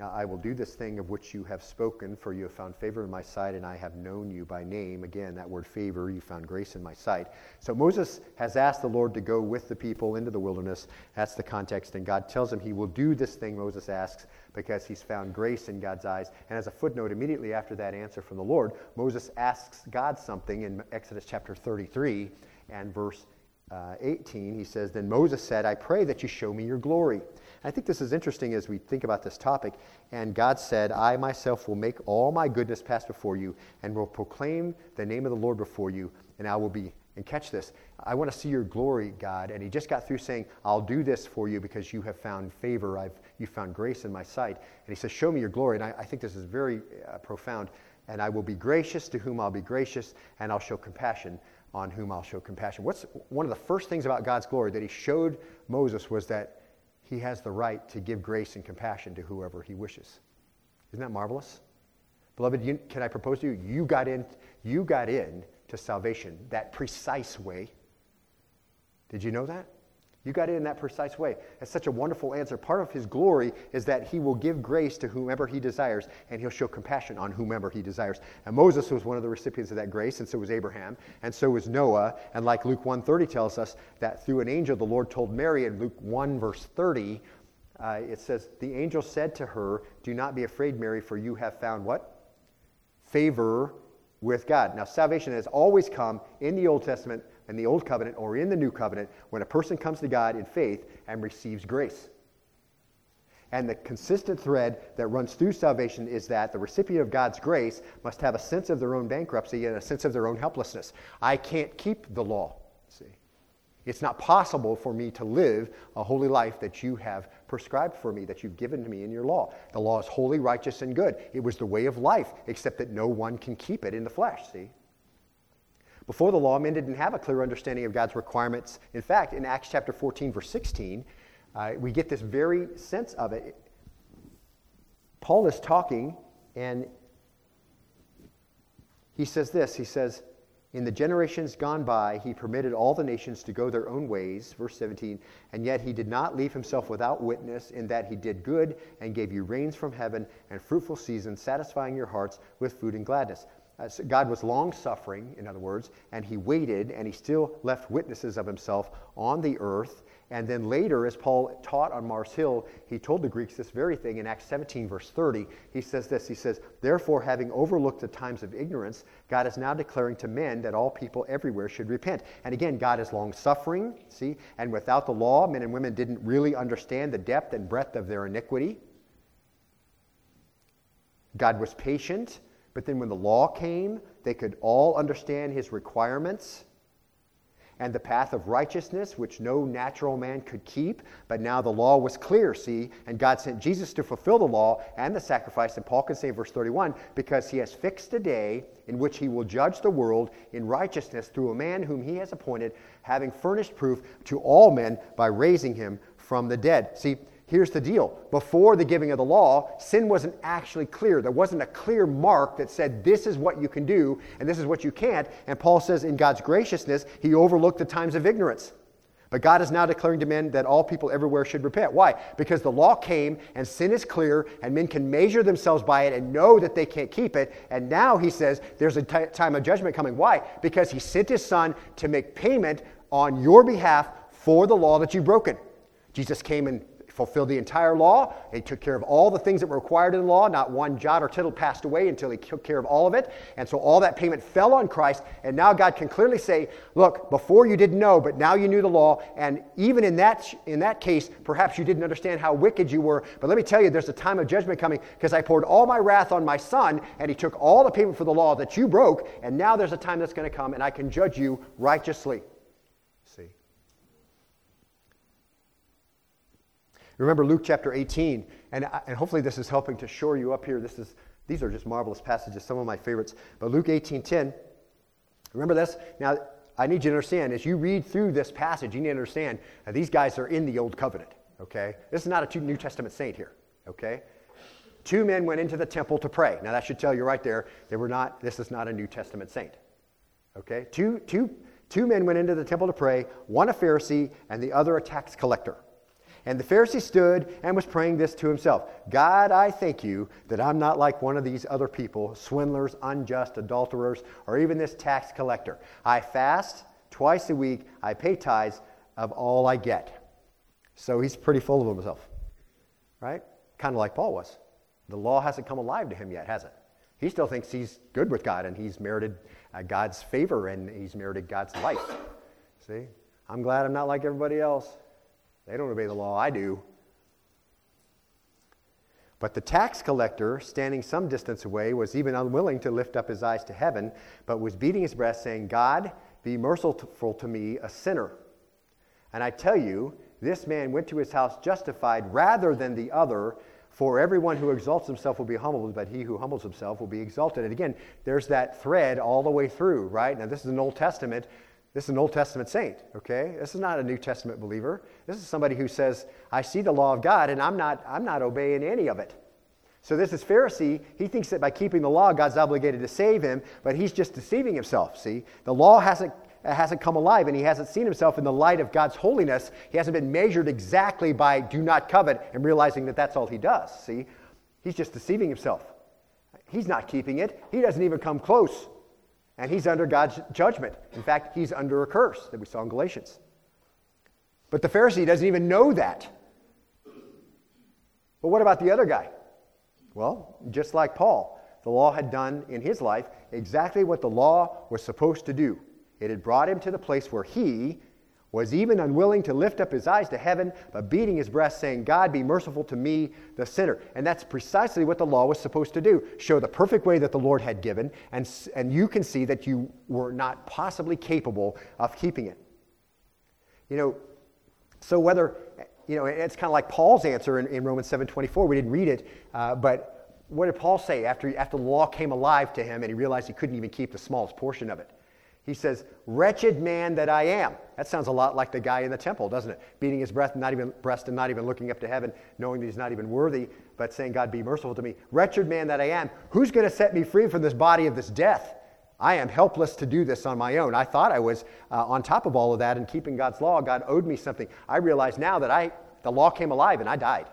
Uh, I will do this thing of which you have spoken, for you have found favor in my sight, and I have known you by name. Again, that word favor, you found grace in my sight. So Moses has asked the Lord to go with the people into the wilderness. That's the context. And God tells him he will do this thing Moses asks because he's found grace in God's eyes. And as a footnote, immediately after that answer from the Lord, Moses asks God something in Exodus chapter 33 and verse uh, 18. He says, Then Moses said, I pray that you show me your glory. I think this is interesting as we think about this topic. And God said, I myself will make all my goodness pass before you and will proclaim the name of the Lord before you, and I will be. And catch this. I want to see your glory, God. And he just got through saying, I'll do this for you because you have found favor. I've, you found grace in my sight. And he says, Show me your glory. And I, I think this is very uh, profound. And I will be gracious to whom I'll be gracious, and I'll show compassion on whom I'll show compassion. What's one of the first things about God's glory that he showed Moses was that he has the right to give grace and compassion to whoever he wishes. Isn't that marvelous? Beloved, you, can I propose to you? You got in, you got in to salvation that precise way. Did you know that? You got it in that precise way. That's such a wonderful answer. Part of his glory is that he will give grace to whomever he desires, and he'll show compassion on whomever he desires. And Moses was one of the recipients of that grace, and so was Abraham, and so was Noah. And like Luke 1.30 tells us, that through an angel the Lord told Mary in Luke 1, verse 30, uh, it says, The angel said to her, Do not be afraid, Mary, for you have found what? Favor with God. Now, salvation has always come in the Old Testament in the Old Covenant or in the New Covenant when a person comes to God in faith and receives grace. And the consistent thread that runs through salvation is that the recipient of God's grace must have a sense of their own bankruptcy and a sense of their own helplessness. I can't keep the law. See? It's not possible for me to live a holy life that you have prescribed for me, that you've given to me in your law. The law is holy, righteous, and good. It was the way of life, except that no one can keep it in the flesh, see? Before the law, men didn't have a clear understanding of God's requirements. In fact, in Acts chapter 14, verse 16, uh, we get this very sense of it. Paul is talking, and he says this He says, In the generations gone by, he permitted all the nations to go their own ways, verse 17, and yet he did not leave himself without witness, in that he did good and gave you rains from heaven and fruitful seasons, satisfying your hearts with food and gladness. Uh, God was long suffering, in other words, and he waited and he still left witnesses of himself on the earth. And then later, as Paul taught on Mars Hill, he told the Greeks this very thing in Acts 17, verse 30. He says this He says, Therefore, having overlooked the times of ignorance, God is now declaring to men that all people everywhere should repent. And again, God is long suffering, see? And without the law, men and women didn't really understand the depth and breadth of their iniquity. God was patient but then when the law came, they could all understand his requirements and the path of righteousness, which no natural man could keep. But now the law was clear, see? And God sent Jesus to fulfill the law and the sacrifice. And Paul can say, verse 31, because he has fixed a day in which he will judge the world in righteousness through a man whom he has appointed, having furnished proof to all men by raising him from the dead. See, Here's the deal. Before the giving of the law, sin wasn't actually clear. There wasn't a clear mark that said, this is what you can do and this is what you can't. And Paul says, in God's graciousness, he overlooked the times of ignorance. But God is now declaring to men that all people everywhere should repent. Why? Because the law came and sin is clear and men can measure themselves by it and know that they can't keep it. And now he says there's a t- time of judgment coming. Why? Because he sent his son to make payment on your behalf for the law that you've broken. Jesus came and fulfilled the entire law. He took care of all the things that were required in the law. Not one jot or tittle passed away until he took care of all of it. And so all that payment fell on Christ. And now God can clearly say, look, before you didn't know, but now you knew the law. And even in that, in that case, perhaps you didn't understand how wicked you were. But let me tell you, there's a time of judgment coming because I poured all my wrath on my son and he took all the payment for the law that you broke. And now there's a time that's going to come and I can judge you righteously. Remember Luke chapter 18, and, uh, and hopefully this is helping to shore you up here. This is These are just marvelous passages, some of my favorites. But Luke 18:10, remember this? Now, I need you to understand, as you read through this passage, you need to understand that these guys are in the Old Covenant, okay? This is not a New Testament saint here, okay? Two men went into the temple to pray. Now, that should tell you right there, they were not, this is not a New Testament saint, okay? Two, two, two men went into the temple to pray, one a Pharisee and the other a tax collector. And the Pharisee stood and was praying this to himself God, I thank you that I'm not like one of these other people, swindlers, unjust, adulterers, or even this tax collector. I fast twice a week, I pay tithes of all I get. So he's pretty full of himself, right? Kind of like Paul was. The law hasn't come alive to him yet, has it? He still thinks he's good with God and he's merited uh, God's favor and he's merited God's life. See? I'm glad I'm not like everybody else. They don't obey the law, I do. But the tax collector, standing some distance away, was even unwilling to lift up his eyes to heaven, but was beating his breast, saying, God, be merciful to me, a sinner. And I tell you, this man went to his house justified rather than the other. For everyone who exalts himself will be humbled, but he who humbles himself will be exalted. And again, there's that thread all the way through, right? Now, this is an Old Testament this is an Old Testament saint, okay? This is not a New Testament believer. This is somebody who says, I see the law of God and I'm not, I'm not obeying any of it. So this is Pharisee. He thinks that by keeping the law, God's obligated to save him, but he's just deceiving himself, see? The law hasn't, hasn't come alive and he hasn't seen himself in the light of God's holiness. He hasn't been measured exactly by do not covet and realizing that that's all he does, see? He's just deceiving himself. He's not keeping it. He doesn't even come close. And he's under God's judgment. In fact, he's under a curse that we saw in Galatians. But the Pharisee doesn't even know that. But what about the other guy? Well, just like Paul, the law had done in his life exactly what the law was supposed to do. It had brought him to the place where he, was even unwilling to lift up his eyes to heaven, but beating his breast, saying, God, be merciful to me, the sinner. And that's precisely what the law was supposed to do show the perfect way that the Lord had given, and, and you can see that you were not possibly capable of keeping it. You know, so whether, you know, it's kind of like Paul's answer in, in Romans 7.24. We didn't read it, uh, but what did Paul say after, after the law came alive to him and he realized he couldn't even keep the smallest portion of it? He says, Wretched man that I am. That sounds a lot like the guy in the temple, doesn't it? Beating his breast, not even breast and not even looking up to heaven, knowing that he's not even worthy, but saying, God, be merciful to me. Wretched man that I am. Who's going to set me free from this body of this death? I am helpless to do this on my own. I thought I was uh, on top of all of that and keeping God's law. God owed me something. I realize now that I, the law came alive and I died.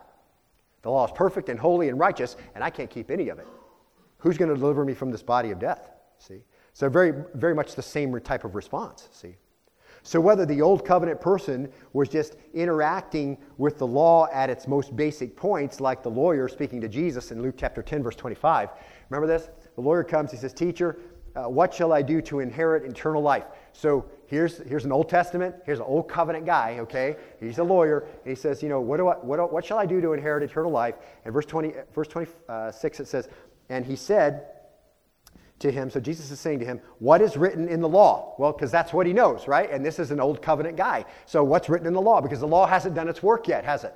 The law is perfect and holy and righteous, and I can't keep any of it. Who's going to deliver me from this body of death? See? So, very, very much the same type of response, see? So, whether the old covenant person was just interacting with the law at its most basic points, like the lawyer speaking to Jesus in Luke chapter 10, verse 25. Remember this? The lawyer comes, he says, Teacher, uh, what shall I do to inherit eternal life? So, here's, here's an Old Testament, here's an Old Covenant guy, okay? He's a lawyer, and he says, You know, what, do I, what, do, what shall I do to inherit eternal life? And verse, 20, verse 26, it says, And he said, to him. So Jesus is saying to him, What is written in the law? Well, because that's what he knows, right? And this is an old covenant guy. So what's written in the law? Because the law hasn't done its work yet, has it?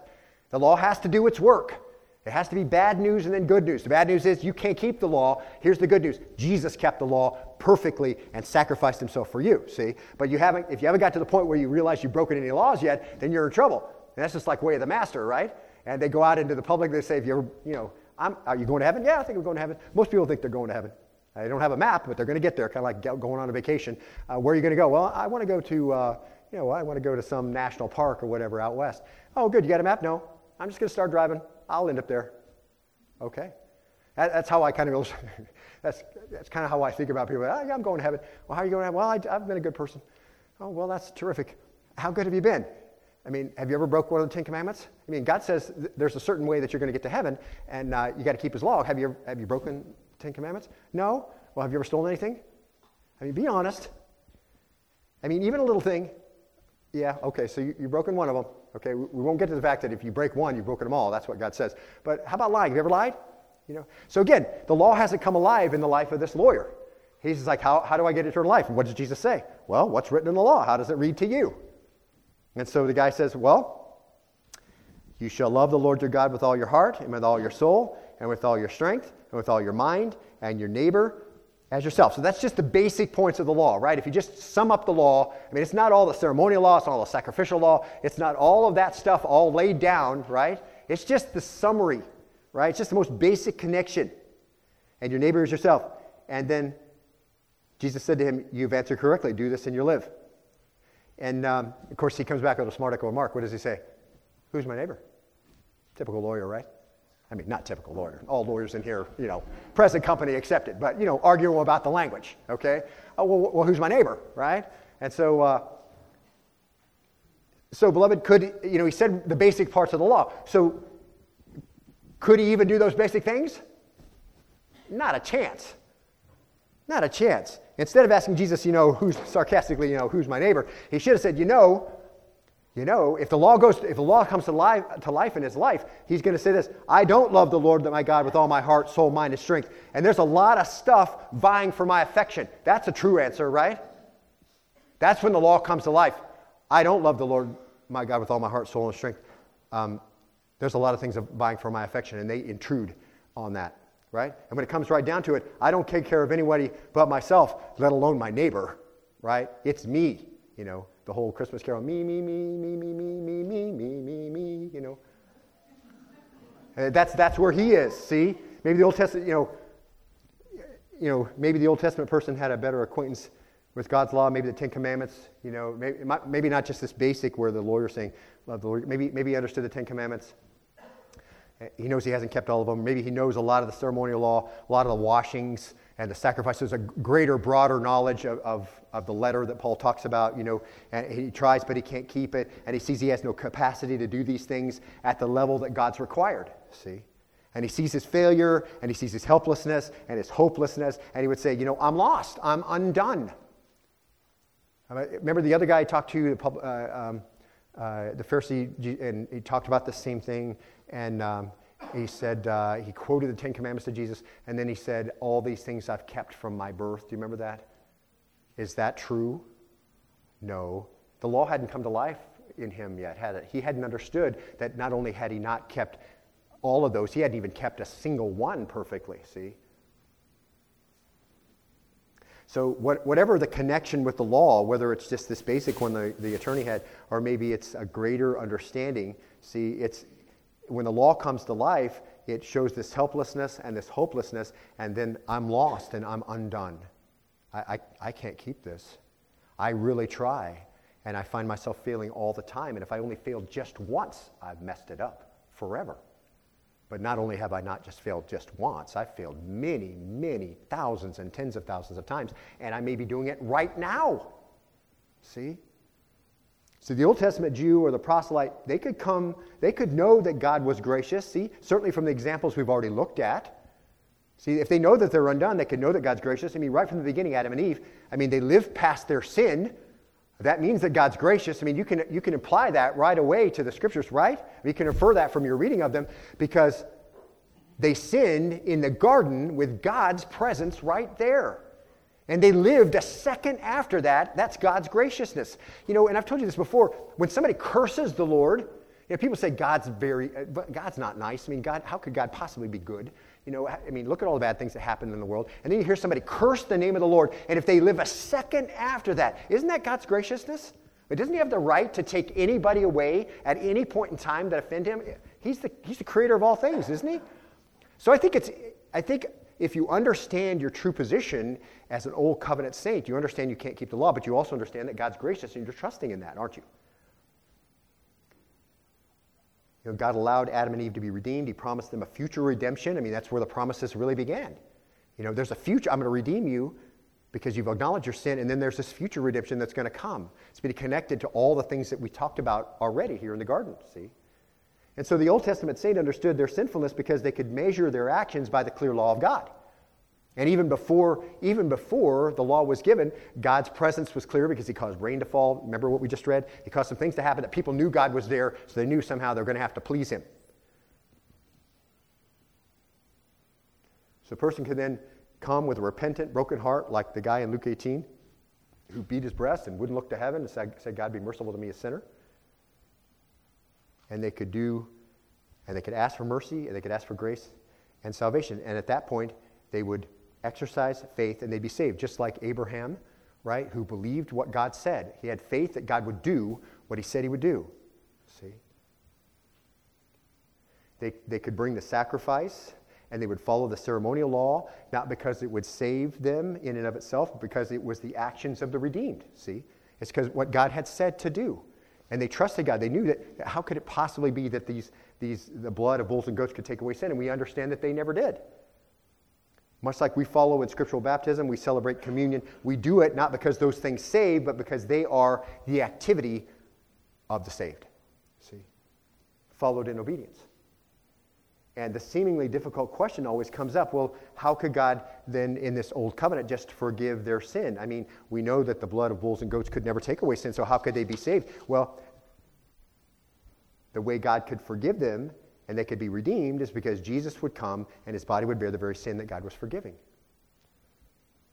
The law has to do its work. It has to be bad news and then good news. The bad news is you can't keep the law. Here's the good news Jesus kept the law perfectly and sacrificed himself for you, see? But you haven't, if you haven't got to the point where you realize you've broken any laws yet, then you're in trouble. And that's just like way of the master, right? And they go out into the public, they say, if you're, you know, I'm, are you going to heaven? Yeah, I think I'm going to heaven. Most people think they're going to heaven. They don't have a map, but they're going to get there, kind of like going on a vacation. Uh, where are you going to go? Well, I want to go to, uh, you know, I want to go to some national park or whatever out west. Oh, good. You got a map? No. I'm just going to start driving. I'll end up there. Okay. That, that's how I kind of that's, that's kind of how I think about people. Oh, yeah, I'm going to heaven. Well, how are you going to heaven? Well, I, I've been a good person. Oh, well, that's terrific. How good have you been? I mean, have you ever broke one of the Ten Commandments? I mean, God says th- there's a certain way that you're going to get to heaven, and uh, you got to keep His law. Have you, have you broken Ten Commandments? No. Well, have you ever stolen anything? I mean, be honest. I mean, even a little thing. Yeah, okay, so you, you've broken one of them. Okay, we, we won't get to the fact that if you break one, you've broken them all. That's what God says. But how about lying? Have you ever lied? You know. So again, the law hasn't come alive in the life of this lawyer. He's like, how, how do I get eternal life? And what does Jesus say? Well, what's written in the law? How does it read to you? And so the guy says, well, You shall love the Lord your God with all your heart, and with all your soul, and with all your strength, and with all your mind, and your neighbor as yourself. So that's just the basic points of the law, right? If you just sum up the law, I mean, it's not all the ceremonial law, it's not all the sacrificial law, it's not all of that stuff all laid down, right? It's just the summary, right? It's just the most basic connection. And your neighbor is yourself. And then Jesus said to him, You've answered correctly. Do this and you'll live. And um, of course, he comes back with a smart echo remark. What does he say? Who's my neighbor? Typical lawyer, right? I mean, not typical lawyer. All lawyers in here, you know, present company accepted, but, you know, arguing about the language, okay? Oh, well, well who's my neighbor, right? And so, uh, so, beloved, could, you know, he said the basic parts of the law. So, could he even do those basic things? Not a chance. Not a chance. Instead of asking Jesus, you know, who's sarcastically, you know, who's my neighbor, he should have said, you know, you know, if the law goes, if the law comes to life, to life in his life, he's going to say this: I don't love the Lord my God with all my heart, soul, mind, and strength. And there's a lot of stuff vying for my affection. That's a true answer, right? That's when the law comes to life. I don't love the Lord my God with all my heart, soul, and strength. Um, there's a lot of things vying for my affection, and they intrude on that, right? And when it comes right down to it, I don't take care of anybody but myself, let alone my neighbor, right? It's me, you know the whole Christmas carol, me, me, me, me, me, me, me, me, me, me, me, you know. That's, that's where he is, see? Maybe the Old Testament, you know, you know, maybe the Old Testament person had a better acquaintance with God's law, maybe the Ten Commandments, you know, maybe, maybe not just this basic where the lawyer's saying, love the Lord. Maybe, maybe he understood the Ten Commandments. He knows he hasn't kept all of them. Maybe he knows a lot of the ceremonial law, a lot of the washings, and the sacrifices, a greater, broader knowledge of, of, of, the letter that Paul talks about, you know, and he tries, but he can't keep it, and he sees he has no capacity to do these things at the level that God's required, see? And he sees his failure, and he sees his helplessness and his hopelessness, and he would say, you know, I'm lost, I'm undone. Remember the other guy I talked to, uh, um, uh, the Pharisee, and he talked about the same thing, and um, he said, uh, he quoted the Ten Commandments to Jesus, and then he said, All these things I've kept from my birth. Do you remember that? Is that true? No. The law hadn't come to life in him yet, had it? He hadn't understood that not only had he not kept all of those, he hadn't even kept a single one perfectly, see? So, what, whatever the connection with the law, whether it's just this basic one the, the attorney had, or maybe it's a greater understanding, see, it's, when the law comes to life, it shows this helplessness and this hopelessness, and then I'm lost and I'm undone. I, I, I can't keep this. I really try, and I find myself failing all the time. And if I only failed just once, I've messed it up forever. But not only have I not just failed just once, I've failed many, many thousands and tens of thousands of times, and I may be doing it right now. See? So the Old Testament Jew or the proselyte, they could come, they could know that God was gracious. See, certainly from the examples we've already looked at. See, if they know that they're undone, they could know that God's gracious. I mean, right from the beginning, Adam and Eve, I mean, they lived past their sin. That means that God's gracious. I mean, you can, you can imply that right away to the scriptures, right? You can infer that from your reading of them because they sinned in the garden with God's presence right there. And they lived a second after that. That's God's graciousness. You know, and I've told you this before. When somebody curses the Lord, you know, people say God's very, uh, God's not nice. I mean, God, how could God possibly be good? You know, I mean, look at all the bad things that happen in the world. And then you hear somebody curse the name of the Lord. And if they live a second after that, isn't that God's graciousness? But doesn't he have the right to take anybody away at any point in time that offend him? He's the, he's the creator of all things, isn't he? So I think it's, I think if you understand your true position as an old covenant saint, you understand you can't keep the law, but you also understand that God's gracious and you're trusting in that, aren't you? You know, God allowed Adam and Eve to be redeemed. He promised them a future redemption. I mean, that's where the promises really began. You know, there's a future, I'm going to redeem you because you've acknowledged your sin, and then there's this future redemption that's going to come. It's been connected to all the things that we talked about already here in the garden, see? And so the Old Testament saint understood their sinfulness because they could measure their actions by the clear law of God. And even before, even before the law was given, God's presence was clear because he caused rain to fall. Remember what we just read? He caused some things to happen that people knew God was there, so they knew somehow they're going to have to please him. So a person can then come with a repentant, broken heart, like the guy in Luke 18 who beat his breast and wouldn't look to heaven and said, God, be merciful to me, a sinner and they could do And they could ask for mercy and they could ask for grace and salvation. And at that point, they would exercise faith and they'd be saved, just like Abraham, right, who believed what God said. He had faith that God would do what he said he would do. See? They, they could bring the sacrifice and they would follow the ceremonial law, not because it would save them in and of itself, but because it was the actions of the redeemed. See? It's because what God had said to do. And they trusted God. They knew that how could it possibly be that these, these, the blood of bulls and goats could take away sin? And we understand that they never did. Much like we follow in scriptural baptism, we celebrate communion. We do it not because those things save, but because they are the activity of the saved. See? Followed in obedience. And the seemingly difficult question always comes up well, how could God then, in this old covenant, just forgive their sin? I mean, we know that the blood of bulls and goats could never take away sin, so how could they be saved? Well, the way God could forgive them and they could be redeemed is because Jesus would come and his body would bear the very sin that God was forgiving.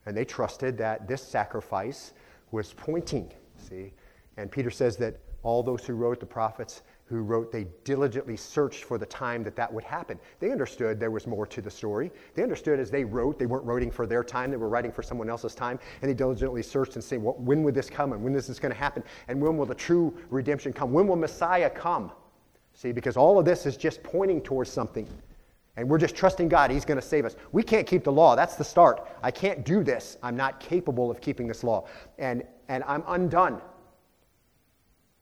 And they trusted that this sacrifice was pointing, see? And Peter says that all those who wrote the prophets who wrote, they diligently searched for the time that that would happen. They understood there was more to the story. They understood as they wrote, they weren't writing for their time, they were writing for someone else's time. And they diligently searched and said, well, when would this come and when is this going to happen? And when will the true redemption come? When will Messiah come? See, because all of this is just pointing towards something. And we're just trusting God, He's going to save us. We can't keep the law. That's the start. I can't do this. I'm not capable of keeping this law. And, and I'm undone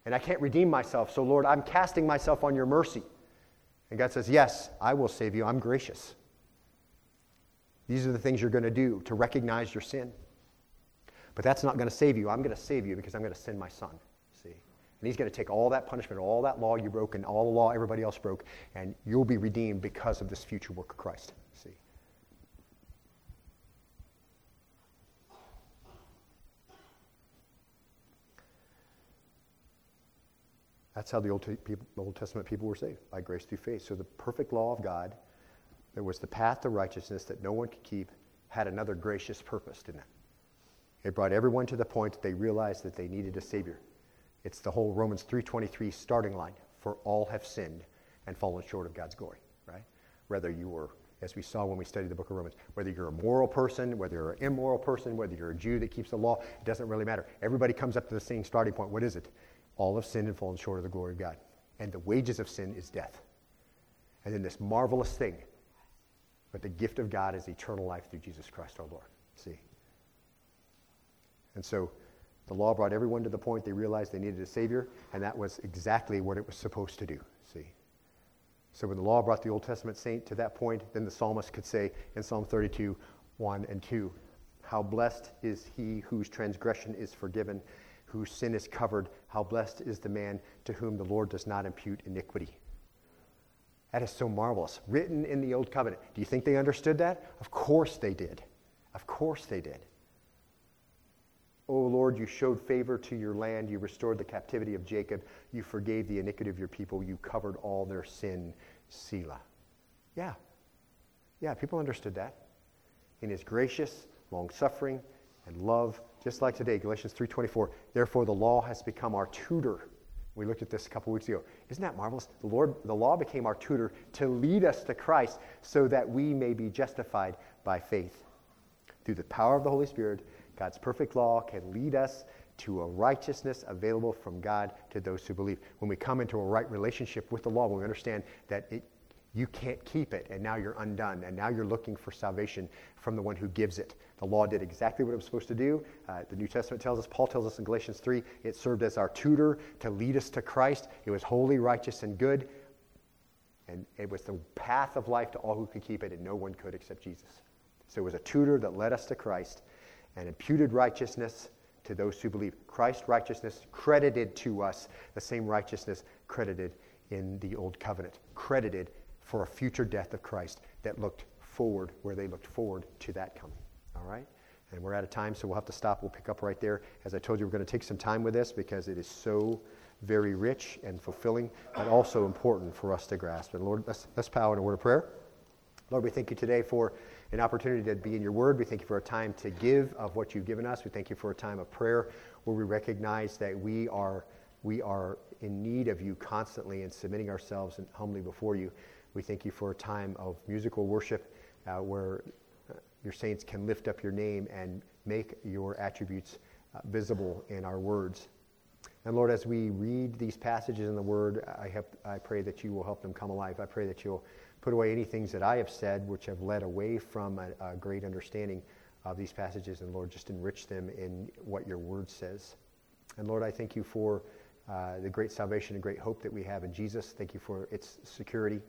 and I can't redeem myself. So, Lord, I'm casting myself on your mercy. And God says, Yes, I will save you. I'm gracious. These are the things you're going to do to recognize your sin. But that's not going to save you. I'm going to save you because I'm going to send my son. And he's going to take all that punishment, all that law you broke, and all the law everybody else broke, and you'll be redeemed because of this future work of Christ. See? That's how the Old, people, Old, Testament people were saved, by grace through faith. So the perfect law of God, that was the path to righteousness that no one could keep, had another gracious purpose, didn't it? It brought everyone to the point that they realized that they needed a Savior. It's the whole Romans 3.23 starting line. For all have sinned and fallen short of God's glory, right? Whether you were, as we saw when we studied the book of Romans, whether you're a moral person, whether you're an immoral person, whether you're a Jew that keeps the law, it doesn't really matter. Everybody comes up to the same starting point. What is it? all have sinned and fallen short of the glory of God. And the wages of sin is death. And then this marvelous thing, but the gift of God is eternal life through Jesus Christ our Lord. See? And so the law brought everyone to the point they realized they needed a Savior, and that was exactly what it was supposed to do. See? So when the law brought the Old Testament saint to that point, then the psalmist could say in Psalm 32, 1 and 2, How blessed is he whose transgression is forgiven whose sin is covered, how blessed is the man to whom the Lord does not impute iniquity. That is so marvelous. Written in the Old Covenant. Do you think they understood that? Of course they did. Of course they did. O oh Lord, you showed favor to your land. You restored the captivity of Jacob. You forgave the iniquity of your people. You covered all their sin. Selah. Yeah. Yeah, people understood that. In his gracious, long suffering, and love just like today, Galatians 3:24. Therefore, the law has become our tutor. We looked at this a couple weeks ago. Isn't that marvelous? The Lord, the law became our tutor to lead us to Christ, so that we may be justified by faith. Through the power of the Holy Spirit, God's perfect law can lead us to a righteousness available from God to those who believe. When we come into a right relationship with the law, when we understand that it, you can't keep it, and now you're undone, and now you're looking for salvation from the one who gives it. The law did exactly what it was supposed to do. Uh, the New Testament tells us, Paul tells us in Galatians 3, it served as our tutor to lead us to Christ. It was holy, righteous, and good. And it was the path of life to all who could keep it, and no one could except Jesus. So it was a tutor that led us to Christ and imputed righteousness to those who believe. Christ's righteousness credited to us the same righteousness credited in the Old Covenant, credited for a future death of Christ that looked forward, where they looked forward to that coming. All right? And we're out of time, so we'll have to stop. We'll pick up right there. As I told you, we're going to take some time with this because it is so very rich and fulfilling, but also important for us to grasp. And Lord, let's, let's power in a word of prayer. Lord, we thank you today for an opportunity to be in your word. We thank you for a time to give of what you've given us. We thank you for a time of prayer where we recognize that we are, we are in need of you constantly and submitting ourselves and humbly before you. We thank you for a time of musical worship uh, where uh, your saints can lift up your name and make your attributes uh, visible in our words. And Lord, as we read these passages in the Word, I, have, I pray that you will help them come alive. I pray that you'll put away any things that I have said which have led away from a, a great understanding of these passages. And Lord, just enrich them in what your Word says. And Lord, I thank you for uh, the great salvation and great hope that we have in Jesus. Thank you for its security.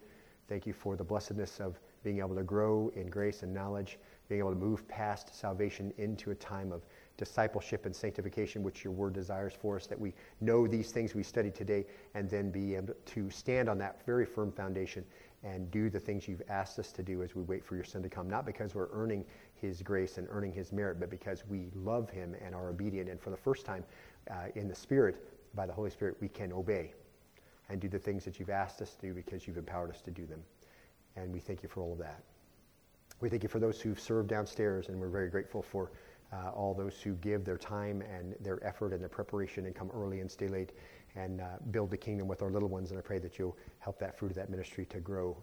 Thank you for the blessedness of being able to grow in grace and knowledge, being able to move past salvation into a time of discipleship and sanctification, which your word desires for us, that we know these things we studied today and then be able to stand on that very firm foundation and do the things you've asked us to do as we wait for your son to come. Not because we're earning his grace and earning his merit, but because we love him and are obedient. And for the first time uh, in the Spirit, by the Holy Spirit, we can obey and do the things that you've asked us to do because you've empowered us to do them. And we thank you for all of that. We thank you for those who've served downstairs, and we're very grateful for uh, all those who give their time and their effort and their preparation and come early and stay late and uh, build the kingdom with our little ones. And I pray that you'll help that fruit of that ministry to grow.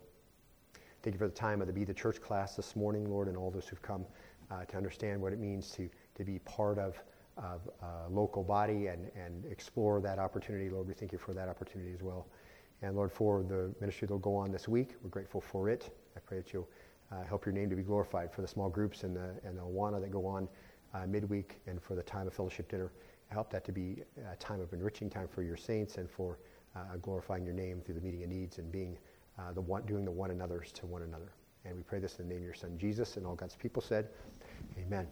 Thank you for the time of the Be the Church class this morning, Lord, and all those who've come uh, to understand what it means to, to be part of of a local body and, and explore that opportunity. Lord, we thank you for that opportunity as well. And Lord, for the ministry that will go on this week, we're grateful for it. I pray that you'll uh, help your name to be glorified for the small groups and the, and the Awana that go on uh, midweek and for the time of fellowship dinner. I hope that to be a time of enriching time for your saints and for uh, glorifying your name through the meeting of needs and being uh, the one, doing the one another's to one another. And we pray this in the name of your son Jesus and all God's people said, Amen.